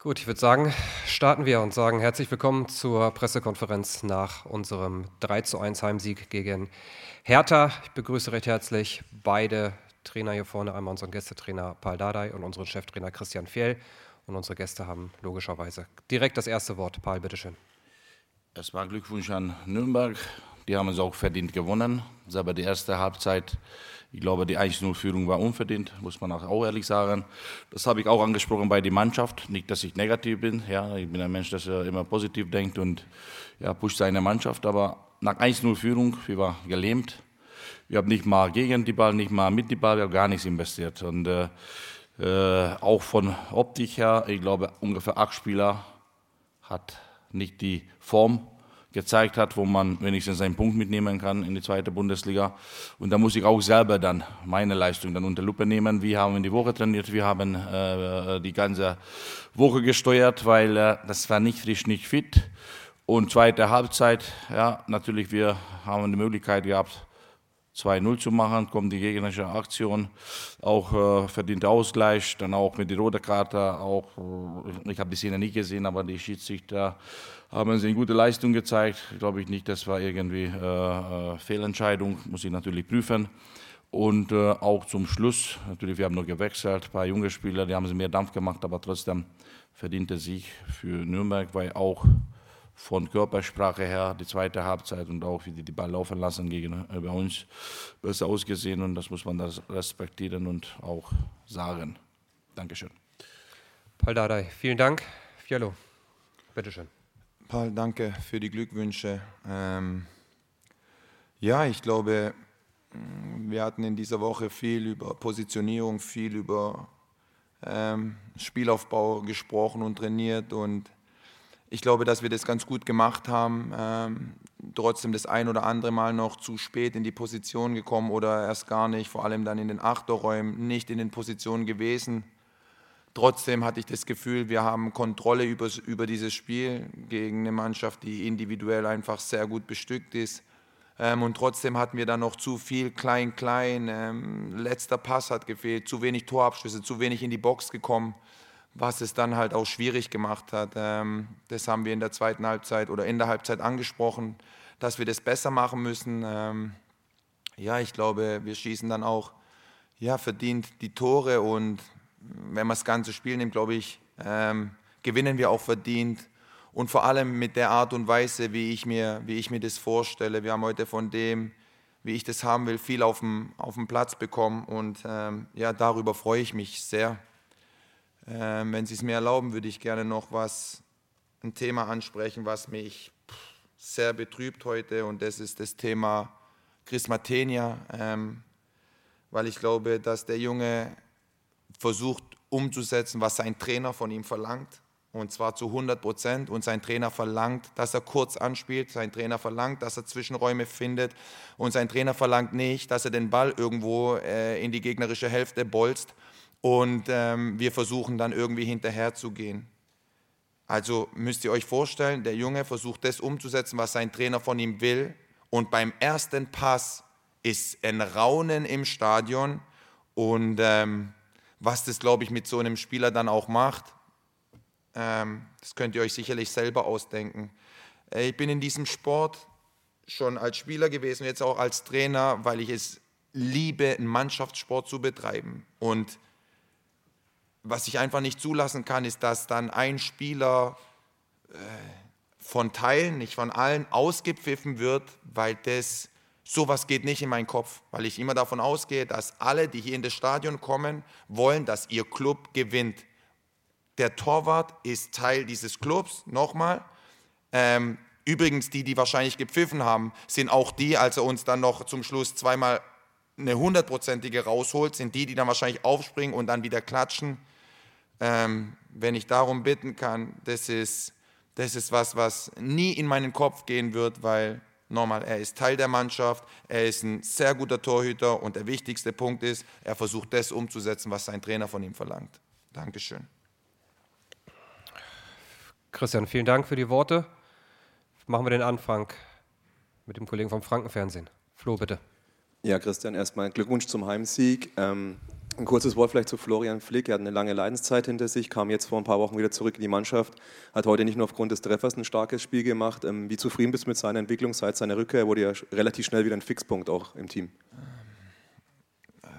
Gut, ich würde sagen, starten wir und sagen herzlich willkommen zur Pressekonferenz nach unserem 3 zu 1 Heimsieg gegen Hertha. Ich begrüße recht herzlich beide Trainer hier vorne, einmal unseren Gästetrainer Paul Dardai und unseren Cheftrainer Christian Fjell. Und unsere Gäste haben logischerweise direkt das erste Wort. Paul, bitteschön. Erstmal Glückwunsch an Nürnberg. Die haben es auch verdient gewonnen. Aber die erste Halbzeit ich glaube, die 1-0-Führung war unverdient, muss man auch ehrlich sagen. Das habe ich auch angesprochen bei der Mannschaft. Nicht, dass ich negativ bin. Ja, ich bin ein Mensch, der immer positiv denkt und ja, pusht seine Mannschaft. Aber nach 1-0-Führung, wir waren gelähmt. Wir haben nicht mal gegen die Ball, nicht mal mit die Ball, wir haben gar nichts investiert. Und äh, äh, auch von Optik her, ich glaube, ungefähr acht Spieler hat nicht die Form gezeigt hat, wo man wenigstens einen Punkt mitnehmen kann in die zweite Bundesliga. Und da muss ich auch selber dann meine Leistung dann unter Lupe nehmen. Wir haben die Woche trainiert, wir haben äh, die ganze Woche gesteuert, weil äh, das war nicht frisch, nicht fit. Und zweite Halbzeit, ja, natürlich, wir haben die Möglichkeit gehabt, 2-0 zu machen, kommt die gegnerische Aktion, auch äh, verdienter Ausgleich, dann auch mit der roten Karte, auch, äh, ich habe die Szene nicht gesehen, aber die Schiedsrichter haben sie eine gute Leistung gezeigt. Glaube ich nicht, das war irgendwie äh, äh, Fehlentscheidung, muss ich natürlich prüfen. Und äh, auch zum Schluss, natürlich, wir haben nur gewechselt, ein paar junge Spieler, die haben sie mehr Dampf gemacht, aber trotzdem verdiente Sieg für Nürnberg, weil auch von Körpersprache her die zweite Halbzeit und auch wie die die Ball laufen lassen gegenüber uns besser ausgesehen und das muss man das respektieren und auch sagen. Dankeschön. Paul Dardai, vielen Dank. Fialo, bitteschön. Paul, danke für die Glückwünsche. Ähm, ja, ich glaube, wir hatten in dieser Woche viel über Positionierung, viel über ähm, Spielaufbau gesprochen und trainiert und ich glaube, dass wir das ganz gut gemacht haben. Ähm, trotzdem das ein oder andere Mal noch zu spät in die Position gekommen oder erst gar nicht, vor allem dann in den Achterräumen nicht in den Positionen gewesen. Trotzdem hatte ich das Gefühl, wir haben Kontrolle über, über dieses Spiel gegen eine Mannschaft, die individuell einfach sehr gut bestückt ist. Ähm, und trotzdem hatten wir dann noch zu viel klein-klein. Ähm, letzter Pass hat gefehlt, zu wenig Torabschlüsse, zu wenig in die Box gekommen was es dann halt auch schwierig gemacht hat. Ähm, das haben wir in der zweiten Halbzeit oder in der Halbzeit angesprochen, dass wir das besser machen müssen. Ähm, ja, ich glaube, wir schießen dann auch ja, verdient die Tore und wenn man das ganze Spiel nimmt, glaube ich, ähm, gewinnen wir auch verdient und vor allem mit der Art und Weise, wie ich mir, wie ich mir das vorstelle. Wir haben heute von dem, wie ich das haben will, viel auf dem, auf dem Platz bekommen und ja, darüber freue ich mich sehr. Ähm, wenn Sie es mir erlauben, würde ich gerne noch was, ein Thema ansprechen, was mich sehr betrübt heute und das ist das Thema Chris Matenia, ähm, weil ich glaube, dass der Junge versucht umzusetzen, was sein Trainer von ihm verlangt und zwar zu 100 Prozent. Und sein Trainer verlangt, dass er kurz anspielt. Sein Trainer verlangt, dass er Zwischenräume findet. Und sein Trainer verlangt nicht, dass er den Ball irgendwo äh, in die gegnerische Hälfte bolzt und ähm, wir versuchen dann irgendwie hinterherzugehen. Also müsst ihr euch vorstellen, der Junge versucht das umzusetzen, was sein Trainer von ihm will. Und beim ersten Pass ist ein Raunen im Stadion. Und ähm, was das, glaube ich, mit so einem Spieler dann auch macht, ähm, das könnt ihr euch sicherlich selber ausdenken. Äh, ich bin in diesem Sport schon als Spieler gewesen, jetzt auch als Trainer, weil ich es liebe, einen Mannschaftssport zu betreiben. Und was ich einfach nicht zulassen kann, ist, dass dann ein Spieler äh, von Teilen, nicht von allen, ausgepfiffen wird, weil das, sowas geht nicht in meinen Kopf, weil ich immer davon ausgehe, dass alle, die hier in das Stadion kommen, wollen, dass ihr Club gewinnt. Der Torwart ist Teil dieses Clubs, nochmal. Ähm, übrigens, die, die wahrscheinlich gepfiffen haben, sind auch die, als er uns dann noch zum Schluss zweimal eine hundertprozentige rausholt, sind die, die dann wahrscheinlich aufspringen und dann wieder klatschen. Ähm, wenn ich darum bitten kann, das ist, das ist was, was nie in meinen Kopf gehen wird, weil nochmal, er ist Teil der Mannschaft, er ist ein sehr guter Torhüter und der wichtigste Punkt ist, er versucht das umzusetzen, was sein Trainer von ihm verlangt. Dankeschön. Christian, vielen Dank für die Worte. Machen wir den Anfang mit dem Kollegen vom Frankenfernsehen. Flo, bitte. Ja, Christian, erstmal Glückwunsch zum Heimsieg. Ähm, Ein kurzes Wort vielleicht zu Florian Flick. Er hat eine lange Leidenszeit hinter sich, kam jetzt vor ein paar Wochen wieder zurück in die Mannschaft, hat heute nicht nur aufgrund des Treffers ein starkes Spiel gemacht. Ähm, wie zufrieden bist du mit seiner Entwicklung seit seiner Rückkehr? Er wurde ja relativ schnell wieder ein Fixpunkt auch im Team.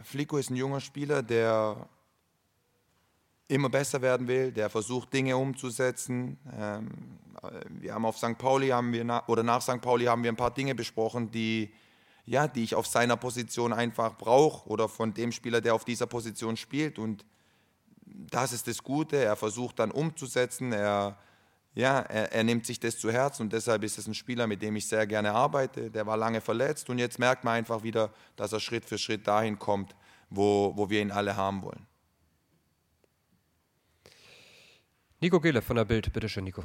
Flico ist ein junger Spieler, der immer besser werden will, der versucht Dinge umzusetzen. Ähm, wir haben auf St. Pauli haben wir oder nach St. Pauli haben wir ein paar Dinge besprochen, die ja, die ich auf seiner Position einfach brauche oder von dem Spieler, der auf dieser Position spielt. Und das ist das Gute. Er versucht dann umzusetzen. Er, ja, er, er nimmt sich das zu Herzen und deshalb ist es ein Spieler, mit dem ich sehr gerne arbeite. Der war lange verletzt und jetzt merkt man einfach wieder, dass er Schritt für Schritt dahin kommt, wo, wo wir ihn alle haben wollen. Nico Gele von der Bild, bitteschön, Nico.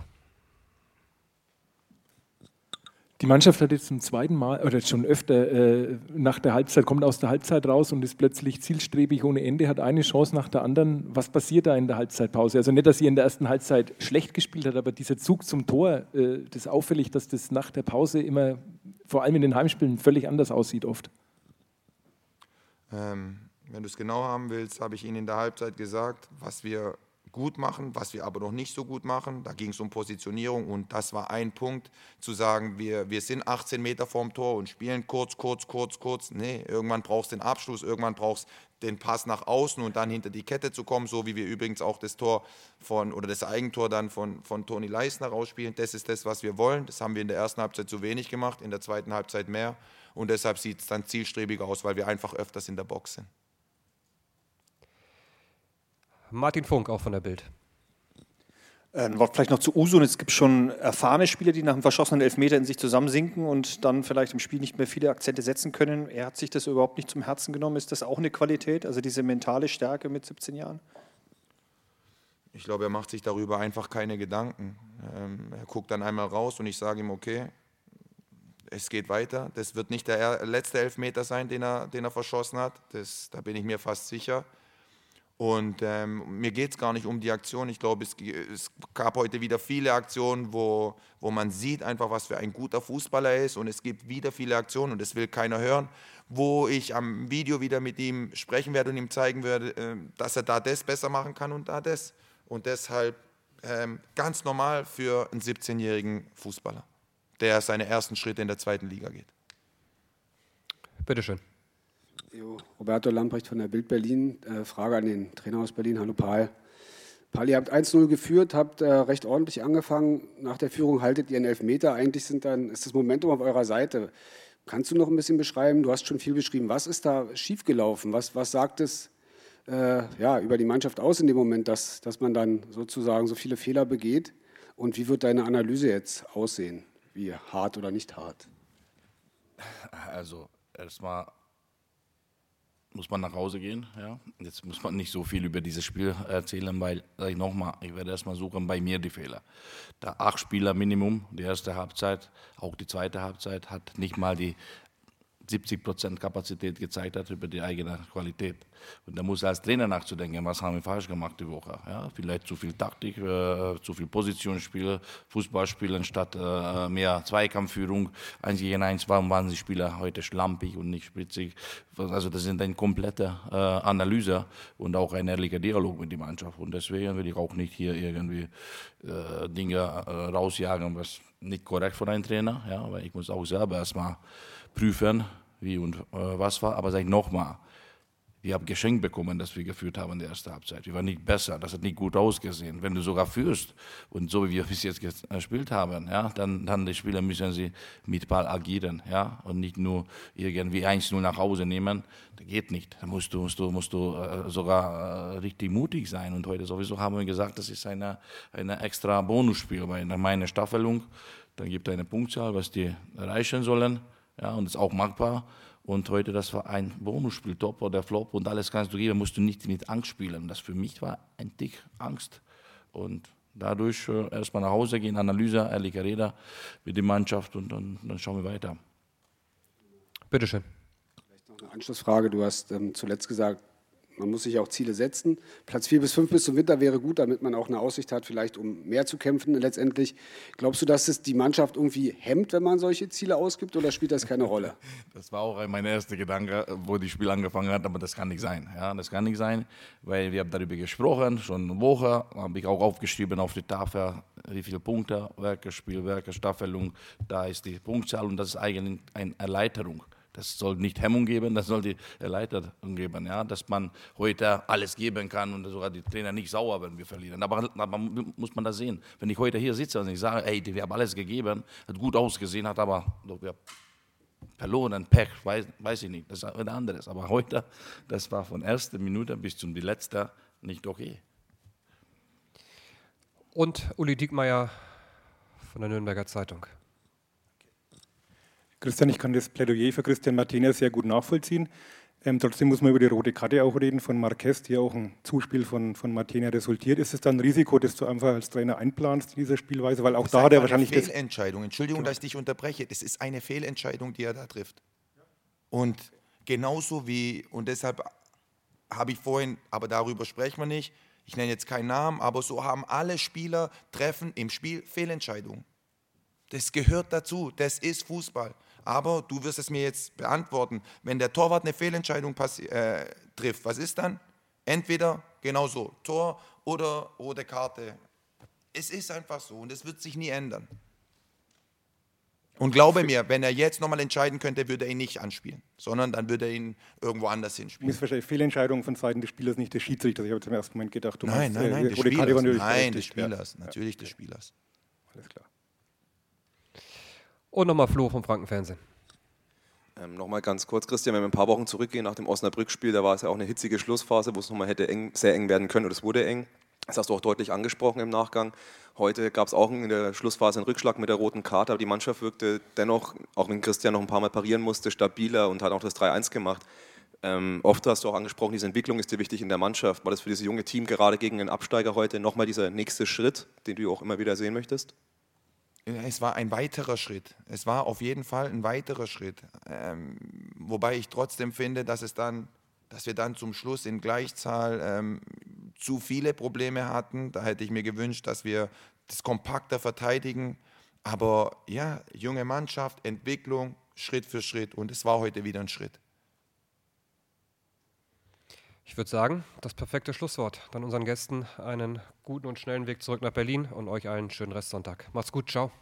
Die Mannschaft hat jetzt zum zweiten Mal oder schon öfter äh, nach der Halbzeit, kommt aus der Halbzeit raus und ist plötzlich zielstrebig ohne Ende, hat eine Chance nach der anderen. Was passiert da in der Halbzeitpause? Also nicht, dass ihr in der ersten Halbzeit schlecht gespielt habt, aber dieser Zug zum Tor, äh, das ist auffällig, dass das nach der Pause immer, vor allem in den Heimspielen, völlig anders aussieht oft. Ähm, wenn du es genau haben willst, habe ich Ihnen in der Halbzeit gesagt, was wir gut machen, was wir aber noch nicht so gut machen. Da ging es um Positionierung und das war ein Punkt, zu sagen, wir, wir sind 18 Meter vorm Tor und spielen kurz, kurz, kurz, kurz. Nee, irgendwann brauchst du den Abschluss, irgendwann brauchst du den Pass nach außen und dann hinter die Kette zu kommen, so wie wir übrigens auch das Tor von oder das Eigentor dann von, von Toni Leisner rausspielen. Das ist das, was wir wollen. Das haben wir in der ersten Halbzeit zu wenig gemacht, in der zweiten Halbzeit mehr. Und deshalb sieht es dann zielstrebig aus, weil wir einfach öfters in der Box sind. Martin Funk, auch von der Bild. Ein Wort vielleicht noch zu Uso. Es gibt schon erfahrene Spieler, die nach einem verschossenen Elfmeter in sich zusammensinken und dann vielleicht im Spiel nicht mehr viele Akzente setzen können. Er hat sich das überhaupt nicht zum Herzen genommen. Ist das auch eine Qualität, also diese mentale Stärke mit 17 Jahren? Ich glaube, er macht sich darüber einfach keine Gedanken. Ähm, er guckt dann einmal raus und ich sage ihm, okay, es geht weiter. Das wird nicht der letzte Elfmeter sein, den er, den er verschossen hat. Das, da bin ich mir fast sicher. Und ähm, mir geht es gar nicht um die Aktion. Ich glaube, es, es, gab heute wieder viele Aktionen, wo, wo man sieht einfach, was für ein guter Fußballer ist. Und es gibt wieder viele Aktionen und das will keiner hören, wo ich am Video wieder mit ihm sprechen werde und ihm zeigen werde, äh, dass er da das besser machen kann und da das. Und deshalb ähm, ganz normal für einen 17-jährigen Fußballer, der seine ersten Schritte in der zweiten Liga geht. Bitteschön. Jo, Roberto Lamprecht von der Bild Berlin. Äh, Frage an den Trainer aus Berlin. Hallo Paul. Paul, ihr habt 1-0 geführt, habt äh, recht ordentlich angefangen. Nach der Führung haltet ihr einen Elfmeter. Eigentlich sind dann, ist das Momentum auf eurer Seite. Kannst du noch ein bisschen beschreiben? Du hast schon viel beschrieben. Was ist da schiefgelaufen? Was, was sagt es äh, ja, über die Mannschaft aus in dem Moment, dass, dass man dann sozusagen so viele Fehler begeht? Und wie wird deine Analyse jetzt aussehen? Wie hart oder nicht hart? Also erstmal muss man nach Hause gehen. Ja. Jetzt muss man nicht so viel über dieses Spiel erzählen, weil, sag ich nochmal, ich werde erstmal suchen bei mir die Fehler. Da acht Spieler Minimum, die erste Halbzeit, auch die zweite Halbzeit, hat nicht mal die 70 Prozent Kapazität gezeigt hat über die eigene Qualität. Und da muss er als Trainer nachzudenken, was haben wir falsch gemacht die Woche. Ja, vielleicht zu viel Taktik, äh, zu viel Positionsspiel, Fußballspielen statt äh, mehr Zweikampfführung. Eins gegen eins, warum waren die Spieler heute schlampig und nicht spritzig? Also das sind eine komplette äh, Analyse und auch ein ehrlicher Dialog mit der Mannschaft. Und deswegen will ich auch nicht hier irgendwie äh, Dinge äh, rausjagen, was nicht korrekt von einem Trainer. Ja, weil ich muss auch selber erstmal prüfen, wie und äh, was war. Aber sag ich nochmal, wir haben geschenkt bekommen, dass wir geführt haben in der ersten Halbzeit. Wir waren nicht besser, das hat nicht gut ausgesehen. Wenn du sogar führst und so wie wir bis jetzt gespielt haben, ja, dann, dann die Spieler müssen sie mit Ball agieren ja, und nicht nur irgendwie 1-0 nach Hause nehmen. Das geht nicht. Da musst du, musst du, musst du äh, sogar äh, richtig mutig sein. Und heute sowieso haben wir gesagt, das ist eine, eine extra Bonusspiel, weil nach meiner Staffelung, dann gibt es eine Punktzahl, was die erreichen sollen ja, und ist auch machbar. Und heute, das war ein Bonusspiel, Top oder Flop und alles kannst du geben, musst du nicht mit Angst spielen. Das für mich war ein Dick Angst. Und dadurch äh, erstmal nach Hause gehen, Analyse, ehrliche Rede mit der Mannschaft und dann, dann schauen wir weiter. Bitteschön. Vielleicht noch eine Anschlussfrage. Du hast ähm, zuletzt gesagt, man muss sich auch Ziele setzen. Platz 4 bis 5 bis zum Winter wäre gut, damit man auch eine Aussicht hat, vielleicht um mehr zu kämpfen letztendlich. Glaubst du, dass es die Mannschaft irgendwie hemmt, wenn man solche Ziele ausgibt oder spielt das keine Rolle? Das war auch mein erster Gedanke, wo das Spiel angefangen hat, aber das kann nicht sein. Ja, das kann nicht sein, weil wir haben darüber gesprochen, schon eine Woche, habe ich auch aufgeschrieben auf die Tafel, wie viele Punkte, Werke, Spielwerke, Staffelung, da ist die Punktzahl und das ist eigentlich eine Erleichterung. Das soll nicht Hemmung geben, das soll die Erleichterung geben, ja, dass man heute alles geben kann und sogar die Trainer nicht sauer, wenn wir verlieren. Aber, aber muss man das sehen. Wenn ich heute hier sitze und ich sage, ey, wir haben alles gegeben, hat gut ausgesehen, hat aber doch, wir verloren, Pech, weiß, weiß ich nicht, das ist ein anderes. Aber heute, das war von erster Minute bis zum letzten nicht okay. Und Uli Diekmeyer von der Nürnberger Zeitung. Christian, ich kann das Plädoyer für Christian Martinez sehr gut nachvollziehen. Ähm, trotzdem muss man über die rote Karte auch reden von Marquez, die auch ein Zuspiel von, von Martinez resultiert. Ist es dann ein Risiko, dass du einfach als Trainer einplanst in dieser Spielweise? Weil auch das da hat er wahrscheinlich eine. Fehlentscheidung. Entschuldigung, Genau. dass ich dich unterbreche. Das ist eine Fehlentscheidung, die er da trifft. Und genauso wie, und deshalb habe ich vorhin, aber darüber sprechen wir nicht, ich nenne jetzt keinen Namen, aber so haben alle Spieler treffen im Spiel Fehlentscheidungen. Das gehört dazu, das ist Fußball. Aber du wirst es mir jetzt beantworten, wenn der Torwart eine Fehlentscheidung äh, trifft, was ist dann? Entweder genau so, Tor oder rote Karte. Es ist einfach so und es wird sich nie ändern. Und glaube mir, wenn er jetzt nochmal entscheiden könnte, würde er ihn nicht anspielen, sondern dann würde er ihn irgendwo anders hinspielen. Missverständnis, Fehlentscheidung von Seiten des Spielers, nicht des Schiedsrichters. Ich habe im ersten Moment gedacht, du Nein, meinst, nein, äh, nein, des rote Karte Spielers. Nein, des ja. Spielers. Natürlich des Spielers. Alles klar. Und nochmal Flo vom Frankenfernsehen. Ähm, Nochmal ganz kurz, Christian, wenn wir ein paar Wochen zurückgehen nach dem Osnabrück-Spiel, da war es ja auch eine hitzige Schlussphase, wo es nochmal hätte eng, sehr eng werden können und es wurde eng. Das hast du auch deutlich angesprochen im Nachgang. Heute gab es auch in der Schlussphase einen Rückschlag mit der roten Karte, aber die Mannschaft wirkte dennoch, auch wenn Christian noch ein paar Mal parieren musste, stabiler und hat auch das 3-1 gemacht. Ähm, oft hast du auch angesprochen, diese Entwicklung ist dir wichtig in der Mannschaft. War das für dieses junge Team gerade gegen den Absteiger heute nochmal dieser nächste Schritt, den du auch immer wieder sehen möchtest? Es war ein weiterer Schritt. Es war auf jeden Fall ein weiterer Schritt. Ähm, wobei ich trotzdem finde, dass es dann, dass wir dann zum Schluss in Gleichzahl ähm, zu viele Probleme hatten. Da hätte ich mir gewünscht, dass wir das kompakter verteidigen. Aber ja, junge Mannschaft, Entwicklung, Schritt für Schritt. Und es war heute wieder ein Schritt. Ich würde sagen, das perfekte Schlusswort. Dann unseren Gästen einen guten und schnellen Weg zurück nach Berlin und euch allen schönen Restsonntag. Macht's gut, ciao.